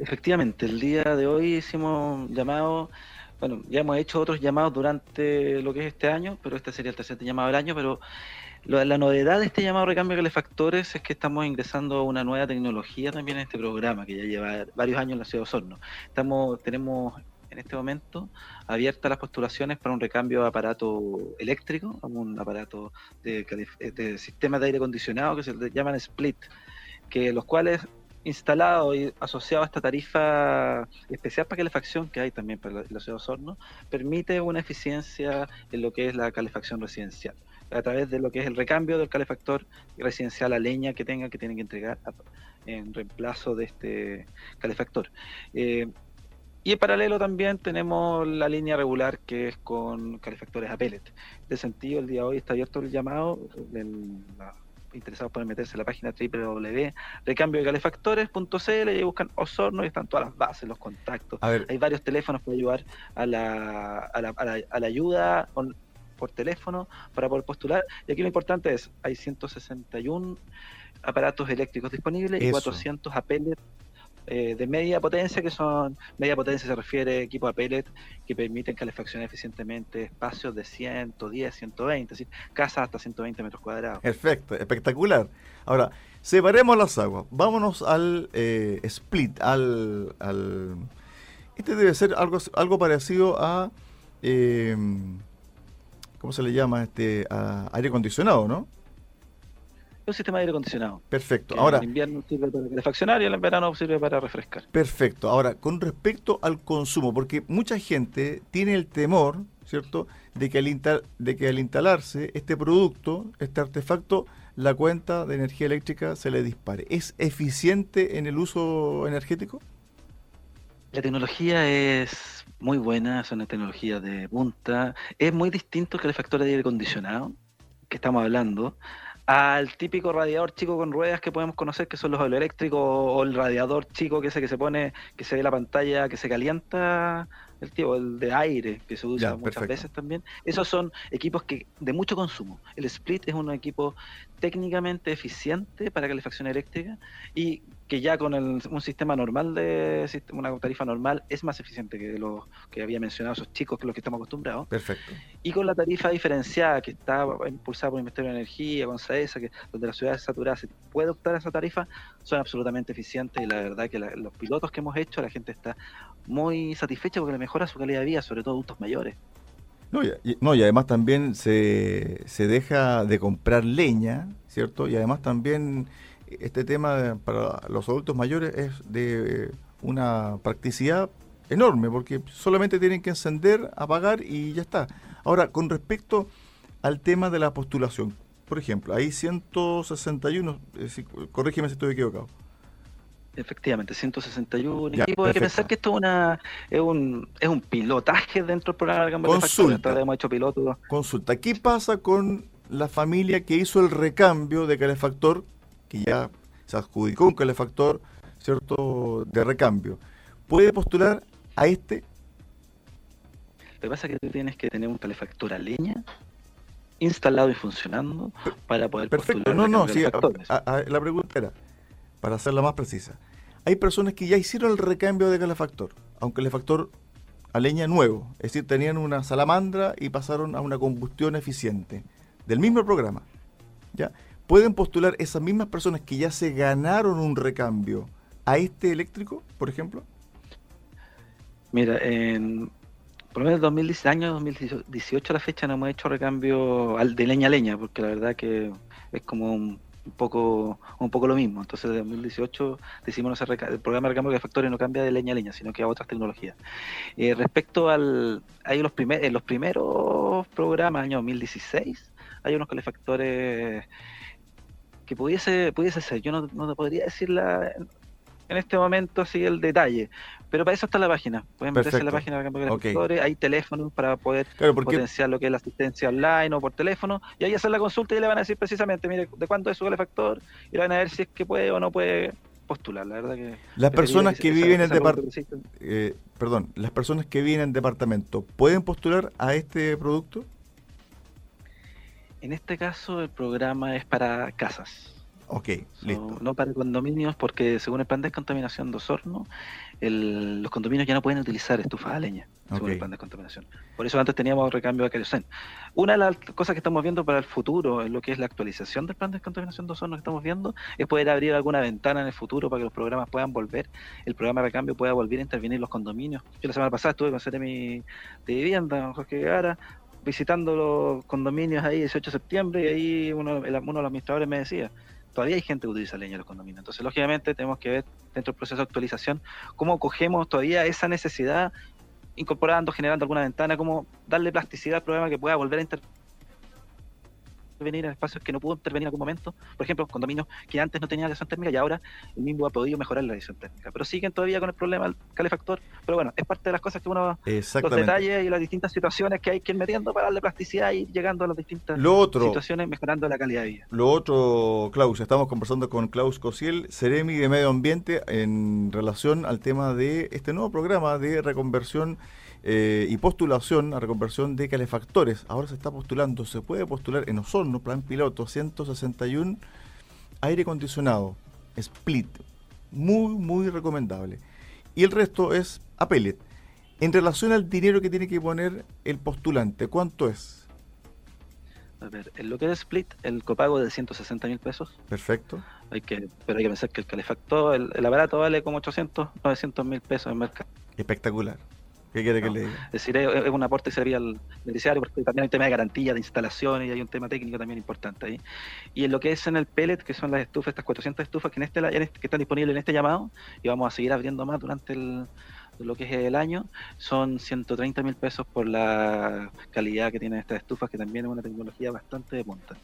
Efectivamente, el día de hoy hicimos un llamado, bueno, ya hemos hecho otros llamados durante lo que es este año, pero este sería el tercer llamado del año, pero la novedad de este llamado recambio de calefactores es que estamos ingresando una nueva tecnología también en este programa, que ya lleva varios años en la ciudad de Osorno. Estamos, tenemos en este momento abiertas las postulaciones para un recambio de aparato eléctrico, un aparato de, de sistema de aire acondicionado que se llaman split, que los cuales instalado y asociado a esta tarifa especial para calefacción que hay también para la, ciudad de Osorno, permite una eficiencia en lo que es la calefacción residencial, a través de lo que es el recambio del calefactor residencial a leña que tenga que tienen que entregar en reemplazo de este calefactor. Eh, y en paralelo también tenemos la línea regular que es con calefactores a pellet. De sentido, el día de hoy está abierto el llamado, la interesados pueden meterse en la página www.recambiodeCalefactores.cl y buscan Osorno y están todas las bases, los contactos. Hay varios teléfonos para ayudar a la, a la, a la, ayuda por teléfono para poder postular. Y aquí lo importante es, hay 161 aparatos eléctricos disponibles y 400 apeles eh, de media potencia, que son, media potencia se refiere a equipos a pellet que permiten calefaccionar eficientemente espacios de 110, 120, es decir, casas hasta 120 metros cuadrados. Perfecto, espectacular. Ahora, separemos las aguas, vámonos al eh, split, al, al... Este debe ser algo, algo parecido a... Eh, ¿Cómo se le llama? este aire acondicionado, ¿no? Un sistema de aire acondicionado. Perfecto. Ahora, en invierno sirve para calefaccionar y en verano sirve para refrescar. Perfecto. Ahora, con respecto al consumo, porque mucha gente tiene el temor, ¿cierto?, de que al, de que al instalarse este producto, este artefacto, la cuenta de energía eléctrica se le dispare. ¿Es eficiente en el uso energético? La tecnología es muy buena, es una tecnología de punta. Es muy distinto que el factor de aire acondicionado que estamos hablando al típico radiador chico con ruedas que podemos conocer, que son los eléctricos, o el radiador chico que ese que se pone, que se ve la pantalla, que se calienta el tipo, el de aire, que se usa muchas veces también. Esos son equipos que de mucho consumo. El split es un equipo técnicamente eficiente para calefacción eléctrica y que ya con un sistema normal de una tarifa normal es más eficiente que los que había mencionado esos chicos que los que estamos acostumbrados. Perfecto. Y con la tarifa diferenciada que está impulsada por el Ministerio de Energía, con SAESA, que donde las ciudades saturadas se puede optar a esa tarifa, son absolutamente eficientes y la verdad que los pilotos que hemos hecho, la gente está muy satisfecha porque le mejora su calidad de vida, sobre todo adultos mayores. No y, no, y además también se, se deja de comprar leña, ¿cierto? Y además también este tema para los adultos mayores es de una practicidad enorme, porque solamente tienen que encender, apagar y ya está. Ahora, con respecto al tema de la postulación, por ejemplo, hay 161, corrígeme si estoy equivocado. Efectivamente, 161 equipos. Hay que pensar que esto es, una, es, un, es un pilotaje dentro del programa de Consulta. Hemos hecho pilotos. Consulta. ¿Qué pasa con la familia que hizo el recambio de calefactor que ya se adjudicó un calefactor, ¿cierto?, de recambio, ¿puede postular a este? Lo que pasa es que tú tienes que tener un calefactor a leña instalado y funcionando para poder Perfecto, no, no, sí, la pregunta era, para hacerla más precisa, hay personas que ya hicieron el recambio de calefactor, a un calefactor a leña nuevo, es decir, tenían una salamandra y pasaron a una combustión eficiente, del mismo programa, ¿ya? ¿Pueden postular esas mismas personas que ya se ganaron un recambio a este eléctrico, por ejemplo? Mira, en, por lo menos 2010, año 2018 a la fecha no hemos hecho recambio de leña a leña, porque la verdad que es como un, poco un poco lo mismo. Entonces, en 2018 decimos el programa de recambio de factores no cambia de leña a leña, sino que a otras tecnologías. Eh, respecto al, hay los, en los primeros programas, año 2016, hay unos calefactores que pudiese, pudiese ser. Yo no, no podría decir en este momento así el detalle, pero para eso está la página. Pueden meterse en la página de okay. hay teléfonos para poder potenciar lo que es la asistencia online o por teléfono, y ahí hacer la consulta y le van a decir precisamente, mire, de cuánto es su calefactor, y le van a ver si es que puede o no puede postular. La verdad que las personas que, viven en departamento, eh, perdón, las personas que viven en departamento, ¿pueden postular a este producto? En este caso el programa es para casas. Ok, listo. no para condominios, porque según el plan de descontaminación de Osorno, los condominios ya no pueden utilizar estufas a leña, según el plan de descontaminación. Por eso antes teníamos recambio de queroseno. Una de las cosas que estamos viendo para el futuro, en lo que es la actualización del plan de descontaminación de Osorno que estamos viendo, es poder abrir alguna ventana en el futuro para que los programas puedan volver, el programa de recambio pueda volver a intervenir en los condominios. Yo la semana pasada estuve con Ceremi de Vivienda, Jorge Guevara, visitando los condominios ahí 18 de septiembre y ahí uno, uno de los administradores me decía, todavía hay gente que utiliza leña en los condominios. Entonces, lógicamente, tenemos que ver dentro del proceso de actualización cómo cogemos todavía esa necesidad, incorporando, generando alguna ventana, cómo darle plasticidad al programa que pueda volver a intervenir venir a espacios que no pudo intervenir en algún momento. Por ejemplo, condominios que antes no tenían aislación térmica y ahora el mismo ha podido mejorar la aislación térmica. Pero siguen todavía con el problema del calefactor. Pero bueno, es parte de las cosas que uno, los detalles y las distintas situaciones que hay que ir metiendo para darle plasticidad y llegando a las distintas situaciones, mejorando la calidad de vida. Lo otro, Klaus, estamos conversando con Klaus Cosiel, Ceremi de Medio Ambiente, en relación al tema de este nuevo programa de reconversión eh, y postulación a reconversión de calefactores. Ahora se está postulando, se puede postular en Osorno, plan piloto 161, aire acondicionado, split, muy, muy recomendable. Y el resto es a pellet. En relación al dinero que tiene que poner el postulante, ¿cuánto es? A ver, en lo que es split, el copago de 160 mil pesos. Perfecto. Hay que, pero hay que pensar que el calefactor, el, el aparato vale como 800, 900 mil pesos en mercado. Espectacular. ¿Qué quiere que le diga? Es decir, es, un aporte que sería al beneficiario, porque también hay un tema de garantía de instalaciones y hay un tema técnico también importante ahí. Y en lo que es en el pellet, que son las estufas, estas 400 estufas que, en este, este, que están disponibles en este llamado, y vamos a seguir abriendo más durante el, lo que es el año, son 130 mil pesos por la calidad que tienen estas estufas, que también es una tecnología bastante de punta.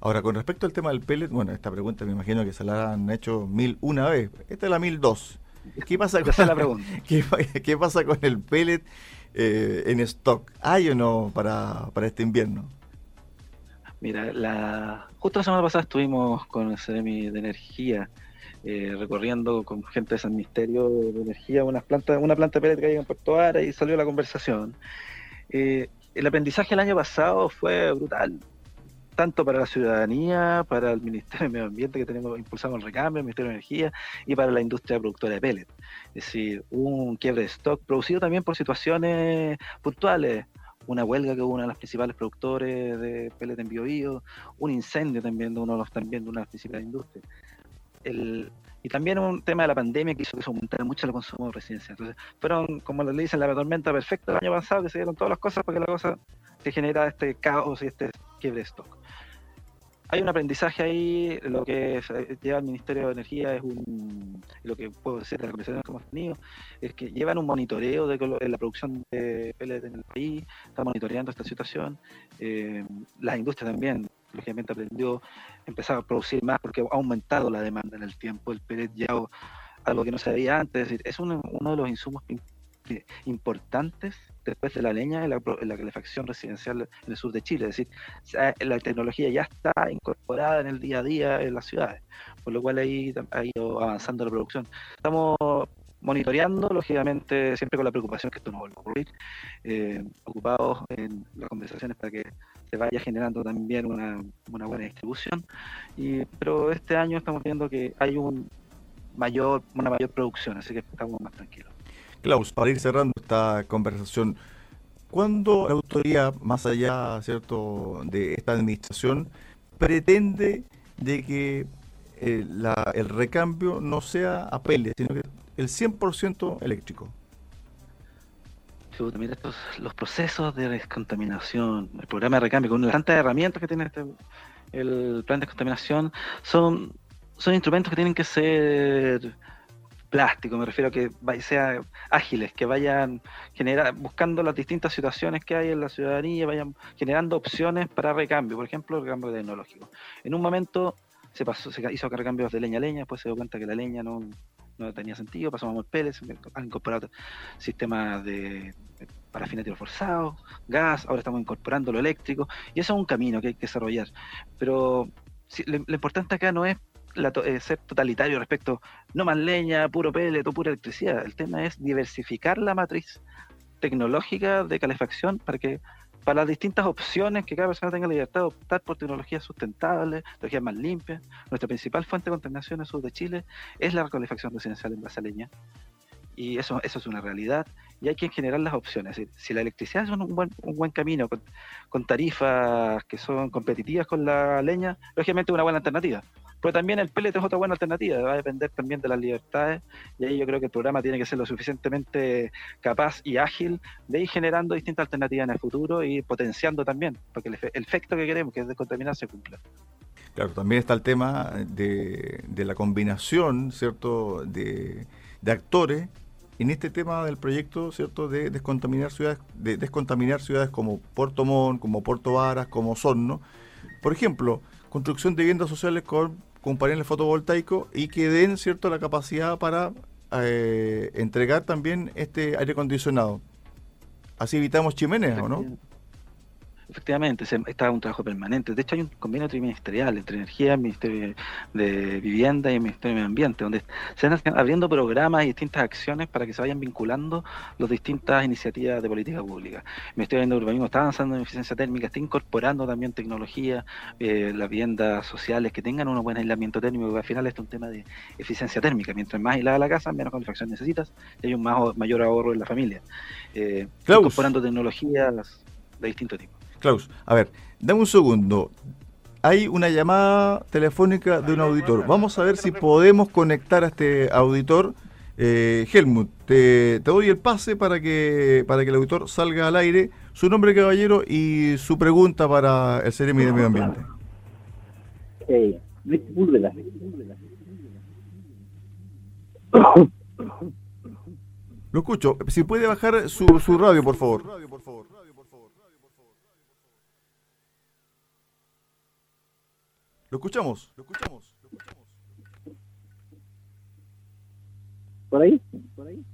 Ahora, con respecto al tema del pellet, bueno, esta pregunta me imagino que se la han hecho mil una vez. Esta es la mil dos. ¿Qué pasa con, la pregunta. ¿qué, pasa con el pellet eh, en stock? ¿Hay o no para, este invierno? Mira, la, justo la semana pasada estuvimos con el CEREMI de Energía eh, recorriendo con gente de San Misterio de Energía unas plantas, una planta de pellet que hay en Puerto Ara y salió la conversación. Eh, el aprendizaje el año pasado fue brutal tanto para la ciudadanía, para el Ministerio de Medio Ambiente que tenemos impulsamos el recambio, el Ministerio de Energía y para la industria productora de pellet. Es decir, un quiebre de stock producido también por situaciones puntuales, una huelga que hubo una de las principales productores de pellet en Biobío, un incendio también de uno de los también de una de las principales industrias. y también un tema de la pandemia que hizo que se aumentara mucho el consumo de residencia. Entonces, fueron, como le dicen, la tormenta perfecta el año pasado, que se dieron todas las cosas para que la cosa se genera este caos y este stock. Hay un aprendizaje ahí, lo que lleva el Ministerio de Energía es un, lo que puedo decir de la conversación que hemos tenido, es que llevan un monitoreo de la producción de pellets en el país, están monitoreando esta situación, eh, la industria también, lógicamente aprendió, empezar a producir más porque ha aumentado la demanda en el tiempo, el pellet ya algo que no se veía antes, es decir, es uno de los insumos importantes después de la leña en la, calefacción residencial en el sur de Chile. Es decir, la tecnología ya está incorporada en el día a día en las ciudades, por lo cual ahí ha ido avanzando la producción. Estamos monitoreando, lógicamente, siempre con la preocupación que esto no vuelva a ocurrir, eh, ocupados en las conversaciones para que se vaya generando también una, buena distribución. Y, pero este año estamos viendo que hay una mayor producción, así que estamos más tranquilos. Klaus, para ir cerrando esta conversación, ¿cuándo la autoría, más allá cierto de esta administración, pretende de que eh, el recambio no sea a pele, sino que el 100% eléctrico? Mira, estos, los procesos de descontaminación, el programa de recambio, con las tantas herramientas que tiene este, el plan de descontaminación, son, son instrumentos que tienen que ser plástico, me refiero a que sean ágiles, que vayan generar, buscando las distintas situaciones que hay en la ciudadanía, vayan generando opciones para recambio, por ejemplo, recambio tecnológico. En un momento se pasó, se hizo recambios de leña a leña, después se dio cuenta que la leña no, tenía sentido, pasamos al pellets, han incorporado sistemas de parafinetero forzado, gas, ahora estamos incorporando lo eléctrico, y eso es un camino que hay que desarrollar. Pero lo importante acá no es eh, ser totalitario respecto, no más leña, puro pellet o pura electricidad. El tema es diversificar la matriz tecnológica de calefacción para que para las distintas opciones que cada persona tenga la libertad de optar por tecnologías sustentables, tecnologías más limpias. Nuestra principal fuente de contaminación en el sur de Chile es la recolección residencial en base a leña. Y eso, eso es una realidad y hay que generar las opciones. Si la electricidad es un buen, un buen camino con, tarifas que son competitivas con la leña, lógicamente es una buena alternativa. Pero también el pellet es otra buena alternativa, va a depender también de las libertades y ahí yo creo que el programa tiene que ser lo suficientemente capaz y ágil de ir generando distintas alternativas en el futuro y potenciando también, porque el, efecto que queremos, que es descontaminar, se cumpla. Claro, también está el tema de, la combinación, ¿cierto?, de, actores en este tema del proyecto, ¿cierto?, de descontaminar ciudades, de descontaminar ciudades como Puerto Montt, como Puerto Varas, como Osorno. Por ejemplo, construcción de viviendas sociales con, con paneles fotovoltaicos y que den, ¿cierto?, la capacidad para eh, entregar también este aire acondicionado. Así evitamos chimeneas, ¿o no? Efectivamente, está un trabajo permanente. De hecho, hay un convenio triministerial entre Energía, el Ministerio de Vivienda y el Ministerio de Medio Ambiente, donde se están abriendo programas y distintas acciones para que se vayan vinculando las distintas iniciativas de política pública. El Ministerio de Urbanismo está avanzando en eficiencia térmica, está incorporando también tecnología, eh, las viviendas sociales que tengan un buen aislamiento térmico, porque al final es un tema de eficiencia térmica. Mientras más aislada la casa, menos calefacción necesitas y hay un mayor ahorro en la familia. Eh, incorporando tecnologías de distinto tipo. Klaus, a ver, dame un segundo. Hay una llamada telefónica de un auditor. Vamos a ver si podemos conectar a este auditor. Eh, Helmut, te, doy el pase para que, para que el auditor salga al aire. Su nombre, caballero, y su pregunta para el CEREMI de Medio Ambiente. Lo escucho. Si puede bajar su, su radio, por favor. Lo escuchamos, lo escuchamos, lo escuchamos. ¿Por ahí? ¿Por ahí?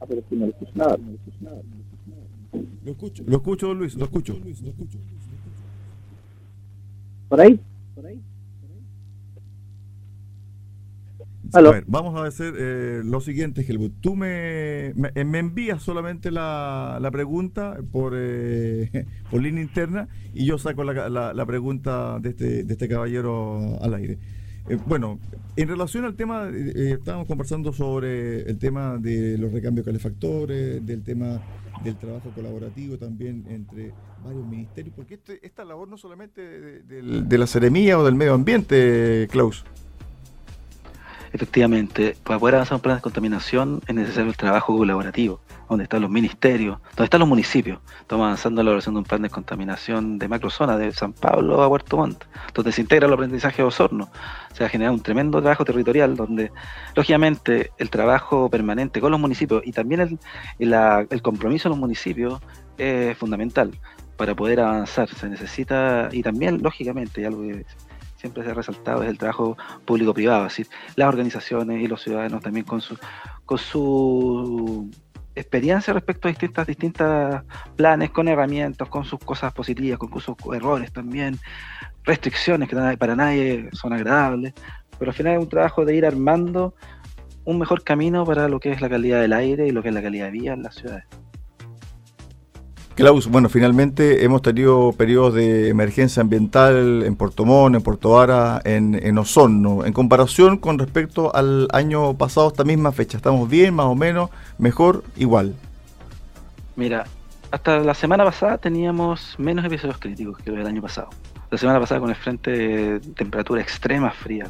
Ah, pero si no lo escucho nada, no lo escucho nada. Lo escucho, lo escucho, Luis, lo escucho. Luis, lo escucho. ¿Por ahí? ¿Por ahí? A ver, vamos a hacer eh, lo siguiente, Helmut. Tú me, me, envías solamente la, la pregunta por, eh, por línea interna y yo saco la, la, pregunta de este, de este caballero al aire. Eh, bueno, en relación al tema, estábamos conversando sobre el tema de los recambios calefactores, del tema del trabajo colaborativo también entre varios ministerios, porque este, esta labor no solamente de, de la seremía o del medio ambiente, Klaus. Efectivamente, para poder avanzar un plan de contaminación es necesario el trabajo colaborativo, donde están los ministerios, donde están los municipios. Estamos avanzando en la elaboración de un plan de contaminación de macrozona, de San Pablo a Puerto Montt, donde se integra el aprendizaje de Osorno. Se va a generar un tremendo trabajo territorial, donde, lógicamente, el trabajo permanente con los municipios y también el, el compromiso de los municipios es fundamental para poder avanzar. Se necesita, y también, lógicamente, y algo que siempre se ha resaltado es el trabajo público-privado, es decir, las organizaciones y los ciudadanos también con su, con su experiencia respecto a distintas, distintas planes, con herramientas, con sus cosas positivas, con sus errores también, restricciones que para nadie son agradables, pero al final es un trabajo de ir armando un mejor camino para lo que es la calidad del aire y lo que es la calidad de vida en las ciudades. Klaus, bueno, finalmente hemos tenido periodos de emergencia ambiental en Puerto Montt, en Puerto Vara, en, en, Osorno. En comparación con respecto al año pasado, esta misma fecha, ¿estamos bien, más o menos, mejor, igual? Mira, hasta la semana pasada teníamos menos episodios críticos que el año pasado. La semana pasada con el frente de temperatura extrema fría.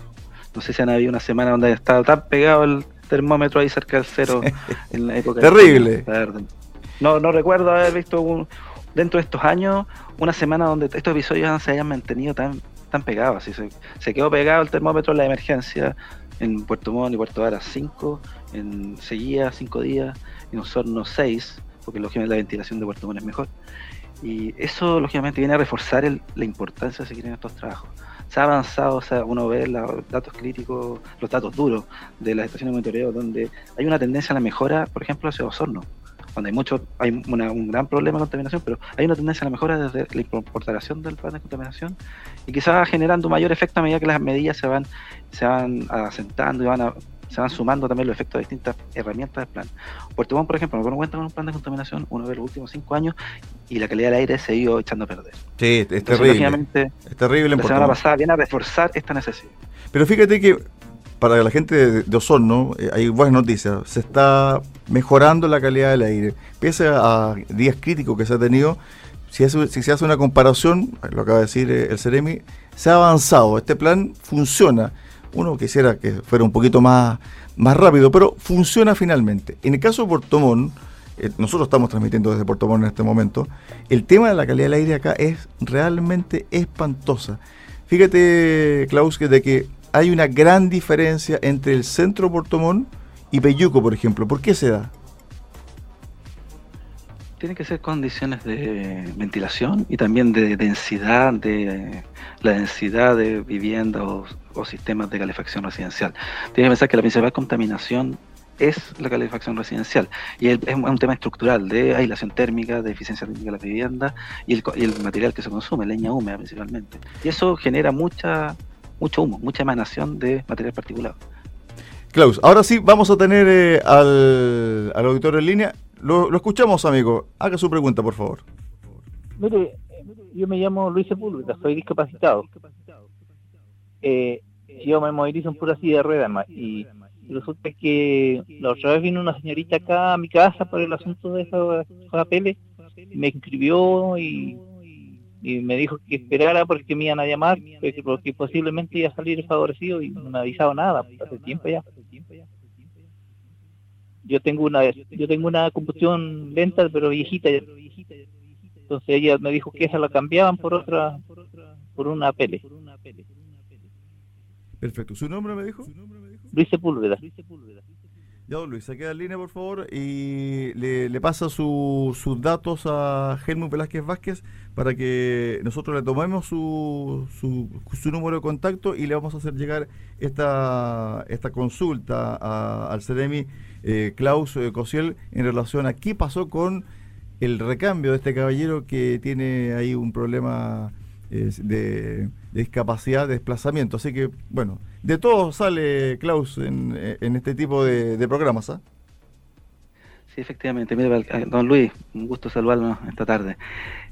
No sé si han habido una semana donde haya estado tan pegado el termómetro ahí cerca del cero en la época. Terrible. No, no recuerdo haber visto dentro de estos años una semana donde estos episodios se hayan mantenido tan, tan pegados. Así se, se quedó pegado el termómetro en la emergencia en Puerto Montt y Puerto Vara 5, en Seguía 5 días, en Osorno 6, porque lógicamente la ventilación de Puerto Montt es mejor. Y eso lógicamente viene a reforzar la importancia de seguir en estos trabajos. Se ha avanzado, o sea, uno ve los datos críticos, los datos duros de las estaciones de monitoreo, donde hay una tendencia a la mejora, por ejemplo, hacia Osorno donde hay mucho, hay un gran problema de contaminación, pero hay una tendencia a la mejora desde la incorporación del plan de contaminación y quizás generando mayor efecto a medida que las medidas se van, se van asentando y van se van sumando también los efectos de distintas herramientas del plan. Puerto Montt, por ejemplo, no cuenta con un plan de contaminación, uno de los últimos cinco años, y la calidad del aire se ha ido echando a perder. Sí, es terrible. Es terrible la semana pasada viene a reforzar esta necesidad. Pero fíjate que para la gente de, Osorno eh, hay buenas noticias. Se está mejorando la calidad del aire. Pese a días críticos que se ha tenido, si, se hace una comparación, lo acaba de decir eh, el Ceremi, se ha avanzado. Este plan funciona. Uno quisiera que fuera un poquito más, más rápido, pero funciona finalmente. En el caso de Portomón, eh, nosotros estamos transmitiendo desde Portomón en este momento, el tema de la calidad del aire acá es realmente espantosa. Fíjate, Klaus, que de que hay una gran diferencia entre el centro de Portomón y Peyuco, por ejemplo. ¿Por qué se da? Tiene que ser condiciones de ventilación y también de densidad, de la densidad de vivienda o, sistemas de calefacción residencial. Tiene que pensar que la principal contaminación es la calefacción residencial y es, un tema estructural de aislación térmica, de eficiencia térmica de la vivienda y el, y el material que se consume, leña húmeda principalmente. Y eso genera mucha mucho humo, mucha emanación de material particulado. Klaus, ahora sí vamos a tener eh, al, al, auditor en línea. Lo, escuchamos, amigo. Haga su pregunta, por favor. Mire, yo me llamo Luis Sepúlveda, soy discapacitado. Eh, yo me movilizo en pura silla de ruedas y resulta que la otra vez vino una señorita acá a mi casa por el asunto de esa papeles, me inscribió y y me dijo que esperara porque me iban a llamar, porque posiblemente iba a salir favorecido y no me avisado nada, hace tiempo ya. Yo tengo una yo tengo una combustión lenta pero viejita. Entonces ella me dijo que esa la cambiaban por otra por una pele. Perfecto. ¿Su nombre me dijo? Luis Sepúlveda. Luis, se queda en línea, por favor, y le, pasa sus datos a Helmut Velázquez Vázquez para que nosotros le tomemos su, su, número de contacto y le vamos a hacer llegar esta, esta consulta al CDMI eh, Klaus eh, Cosiel en relación a qué pasó con el recambio de este caballero que tiene ahí un problema de, discapacidad, de desplazamiento. Así que, bueno, de todo sale Klaus en, este tipo de, programas. ¿ah? Sí, efectivamente. Mire, don Luis, un gusto saludarlo esta tarde.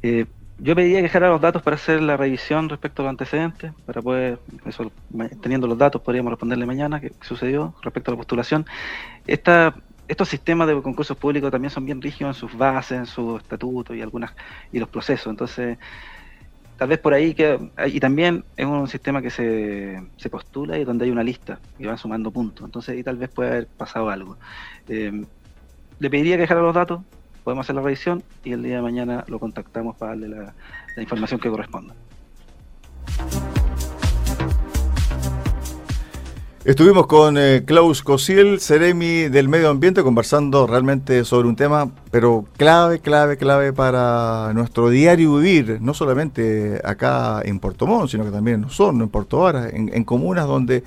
Eh, yo pediría que dejara los datos para hacer la revisión respecto a los antecedentes, para poder, eso, teniendo los datos, podríamos responderle mañana qué sucedió respecto a la postulación. Esta, estos sistemas de concursos públicos también son bien rígidos en sus bases, en sus estatutos y algunas y los procesos. Entonces, tal vez por ahí que y también es un sistema que se, se postula y donde hay una lista y van sumando puntos. Entonces ahí tal vez puede haber pasado algo. Eh, le pediría que dejara los datos podemos hacer la revisión y el día de mañana lo contactamos para darle la, la información que corresponda Estuvimos con eh, Klaus Cosiel, Ceremi del Medio Ambiente, conversando realmente sobre un tema, pero clave, clave, clave para nuestro diario vivir, no solamente acá en Puerto Montt, sino que también en Osorno, en Puerto Vara, en, comunas donde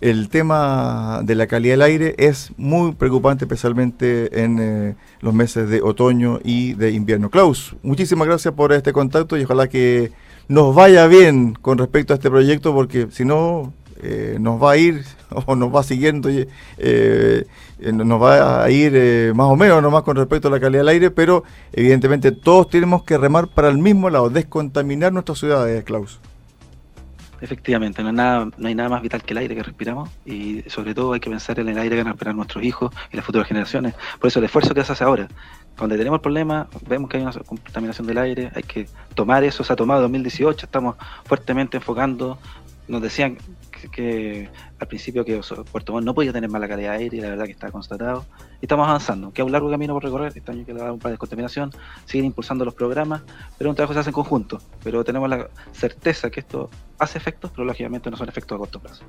el tema de la calidad del aire es muy preocupante, especialmente en eh, los meses de otoño y de invierno. Klaus, muchísimas gracias por este contacto y ojalá que nos vaya bien con respecto a este proyecto, porque si no eh, nos va a ir o nos va siguiendo, eh, eh, nos va a ir más o menos nomás con respecto a la calidad del aire, pero evidentemente todos tenemos que remar para el mismo lado, descontaminar nuestras ciudades, Klaus. Efectivamente, no hay, nada, más vital que el aire que respiramos y sobre todo hay que pensar en el aire que van a respirar nuestros hijos y las futuras generaciones. Por eso el esfuerzo que se hace ahora, cuando tenemos el problema, vemos que hay una contaminación del aire, hay que tomar eso, se ha tomado en 2018, estamos fuertemente enfocando, nos decían que, al principio que Puerto Montt no podía tener mala calidad de aire y la verdad que está constatado. Y estamos avanzando, que hay un largo camino por recorrer, este año que le da un plan de descontaminación, siguen impulsando los programas, pero un trabajo se hace en conjunto. Pero tenemos la certeza que esto hace efectos, pero lógicamente no son efectos a corto plazo.